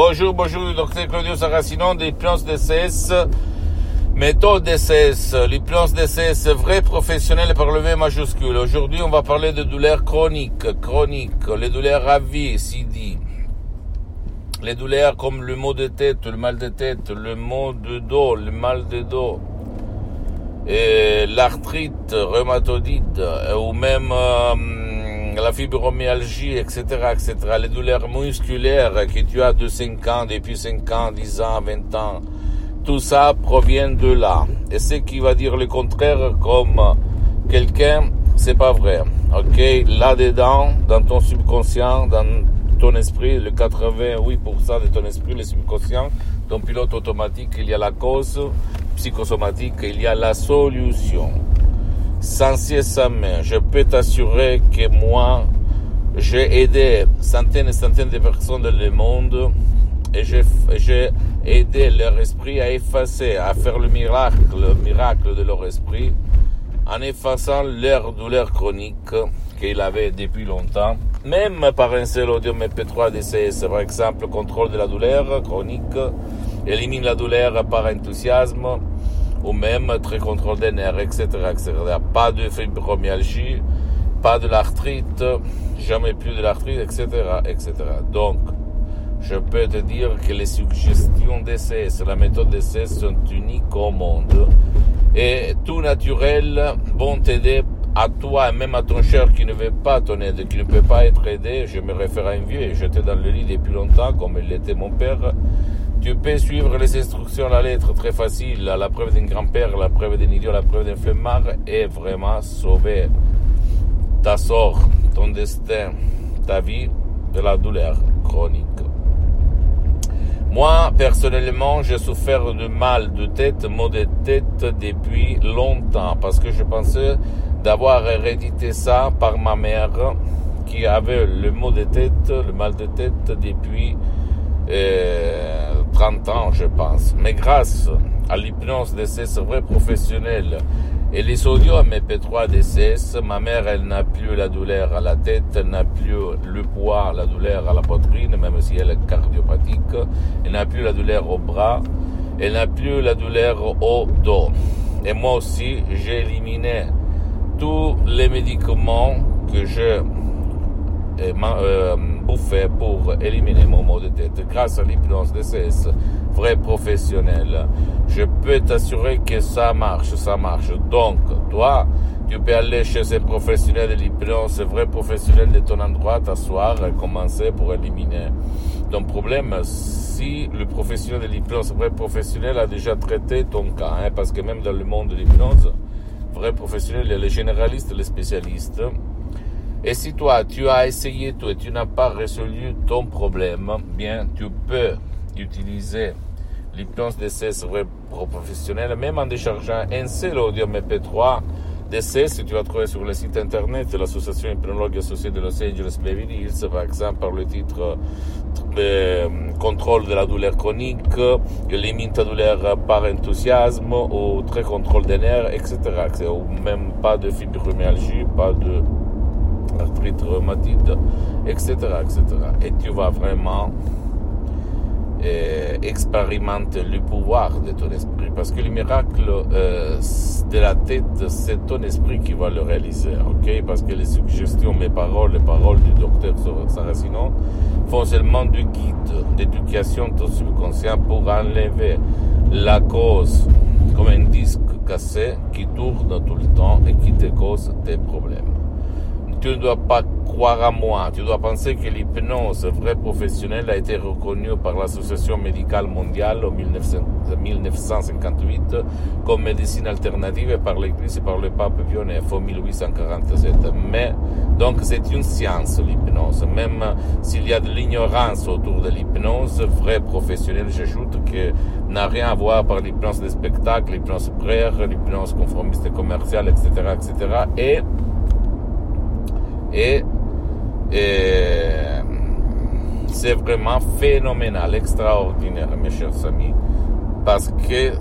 Bonjour, bonjour, docteur Claudio Saracino d'hypnose DCS, méthode DCS, l'hypnose DCS vrai professionnel par le V majuscule. Aujourd'hui, on va parler de douleurs chroniques, chroniques, les douleurs à vie, CD. Les douleurs comme le maux de tête, le mal de tête, le maux de dos, le mal de dos, et l'arthrite rhumatodite, ou même euh, la fibromyalgie, etc., etc., les douleurs musculaires que tu as de 5 ans, depuis 5 ans, 10 ans, 20 ans, tout ça provient de là. Et ce qui va dire le contraire comme quelqu'un, c'est pas vrai. Ok, là-dedans, dans ton subconscient, dans ton esprit, le 88% de ton esprit, le subconscient, ton pilote automatique, il y a la cause psychosomatique, il y a la solution. Sa main, je peux t'assurer que moi, j'ai aidé centaines et centaines de personnes dans le monde et j'ai aidé leur esprit à effacer, à faire le miracle, le miracle de leur esprit en effaçant leur douleur chronique qu'il avait depuis longtemps, même par un seul audio MP3 DCS, par exemple, contrôle de la douleur chronique, élimine la douleur par enthousiasme, ou même très contrôle des nerfs, etc.. Pas de fibromyalgie, pas de l'arthrite, jamais plus de l'arthrite, etc., etc. Donc, je peux te dire que les suggestions DCS, la méthode DCS sont uniques au monde. Et tout naturel vont t'aider à toi, même à ton cher qui ne veut pas ton aide, qui ne peut pas être aidé. Je me réfère à un vieux et j'étais dans le lit depuis longtemps, comme l'était mon père. Tu peux suivre les instructions à la lettre très facile, la preuve d'un grand-père, la preuve d'un idiot, la preuve d'un flemmard, et vraiment sauver ta sort, ton destin, ta vie de la douleur chronique. Moi, personnellement, j'ai souffert de mal de tête, maux de tête depuis longtemps parce que je pensais d'avoir hérédité ça par ma mère qui avait le maux de tête, le mal de tête depuis euh, 30 ans, je pense. Mais grâce à l'hypnose de ces vrais professionnels et les audios MP3 DCS, ma mère, elle n'a plus la douleur à la tête, elle n'a plus le poids, la douleur à la poitrine, même si elle est cardiopathique, elle n'a plus la douleur au bras, elle n'a plus la douleur au dos. Et moi aussi, j'ai éliminé tous les médicaments que je euh, bouffais pour éliminer mon maux de tête grâce à l'hypnose DCS vrai professionnel. Je peux t'assurer que ça marche, ça marche. Donc, toi, tu peux aller chez un professionnel de l'hypnose, vrai professionnel de ton endroit, t'asseoir et commencer pour éliminer ton problème. Si le professionnel de l'hypnose, vrai professionnel, a déjà traité ton cas, hein, parce que même dans le monde de l'hypnose, vrai professionnel, il y a les généralistes, les spécialistes. Et si toi, tu as essayé tout et tu n'as pas résolu ton problème, bien, tu peux utiliser l'hypnose DCS vrai professionnel, même en déchargeant un seul audio MP3 DCS tu vas trouver sur le site internet de l'association hypnologue associée de Los Angeles Beverly Hills, par exemple, par le titre euh, Contrôle de la douleur chronique, élimine ta douleur par enthousiasme, ou très contrôle des nerfs, etc., Ou même pas de fibromyalgie, pas de arthrite rhumatique, etc., etc. Et tu vas vraiment expérimente le pouvoir de ton esprit. Parce que le miracle euh, de la tête, c'est ton esprit qui va le réaliser. Parce que les suggestions, mes paroles, les paroles du docteur Saracino font seulement du guide d'éducation de ton subconscient pour enlever la cause comme un disque cassé qui tourne tout le temps et qui te cause des problèmes. Tu ne dois pas croire à moi. Tu dois penser que l'hypnose vrai professionnelle a été reconnue par l'Association médicale mondiale en 1958 comme médecine alternative par l'Église et par le pape Pie en 1847. Mais, donc, c'est une science, l'hypnose. Même s'il y a de l'ignorance autour de l'hypnose, vrai professionnelle, j'ajoute que n'a rien à voir par l'hypnose des spectacles, l'hypnose praire, l'hypnose conformiste commerciale, etc., etc. Et et, c'est vraiment phénoménal, extraordinaire, mes chers amis, parce que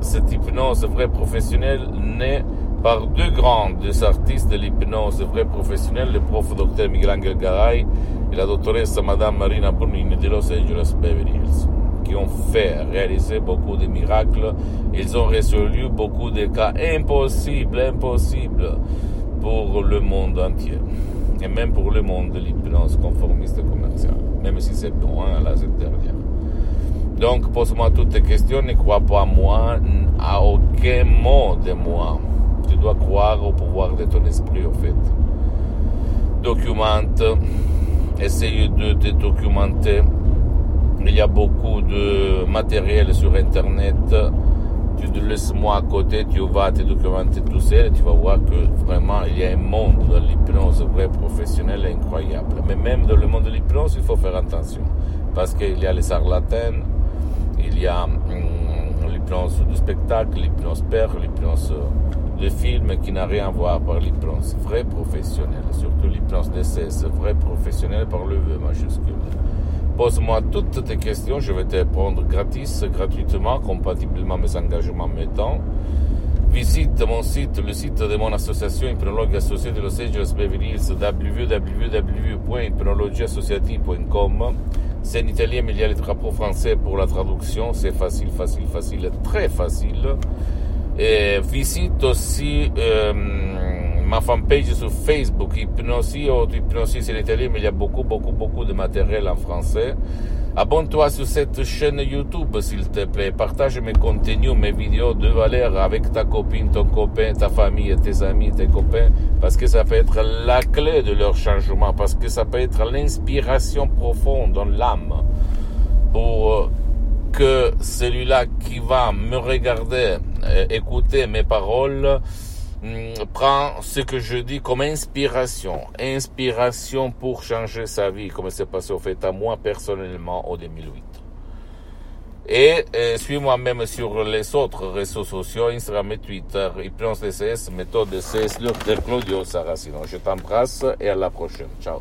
cette hypnose vraie professionnelle naît par deux grands artistes de l'hypnose vraie professionnelle, le prof docteur Miguel Angel Garay et la doctoresse Madame Marina Bonini de Los Angeles Beverly Hills, qui ont fait réaliser beaucoup de miracles. Ils ont résolu beaucoup de cas. Impossibles, impossibles pour le monde entier. Et même pour le monde de l'hypnose conformiste commerciale. Même si c'est bon, hein, là, cette dernière. Donc, pose-moi toutes tes questions, ne crois pas à moi, à aucun mot de moi. Tu dois croire au pouvoir de ton esprit, au fait. Documente, essaye de te documenter. Il y a beaucoup de matériel sur Internet. Tu te laisses moi à côté, tu vas te documenter tout seul et tu vas voir que vraiment il y a un monde de l'hypnose vrai professionnel incroyable. Mais même dans le monde de l'hypnose, il faut faire attention. Parce qu'il y a les charlatans, il y a hum, l'hypnose du spectacle, l'hypnose père, l'hypnose de film qui n'a rien à voir par l'hypnose vrai professionnel, surtout l'hypnose d'essai, vrai professionnel par le V majuscule. Pose-moi toutes tes questions, je vais te répondre gratis, gratuitement, compatiblement à mes engagements mettants. Visite mon site, le site de mon association Hypnologue Associée de Los Angeles Beverly Hills, www.hypnologieassociative.com. C'est en italien, mais il y a les drapeaux français pour la traduction. C'est facile, facile, facile, très facile. Visite aussi euh, ma fanpage sur Facebook, Hypnosie ou Hypnosie en italien, mais il y a beaucoup, beaucoup, beaucoup de matériel en français. Abonne-toi sur cette chaîne YouTube, s'il te plaît. Partage mes contenus, mes vidéos de valeur avec ta copine, ton copain, ta famille, tes amis, tes copains, parce que ça peut être la clé de leur changement, parce que ça peut être l'inspiration profonde dans l'âme pour que celui-là qui va me regarder, euh, écouter mes paroles, prend ce que je dis comme inspiration, inspiration pour changer sa vie, comme c'est passé au fait à moi personnellement au 2008. Et, euh, suis-moi même sur les autres réseaux sociaux, Instagram et Twitter, Hypnose DCS, méthode DCS, le Claudio Saracino. Je t'embrasse et à la prochaine. Ciao.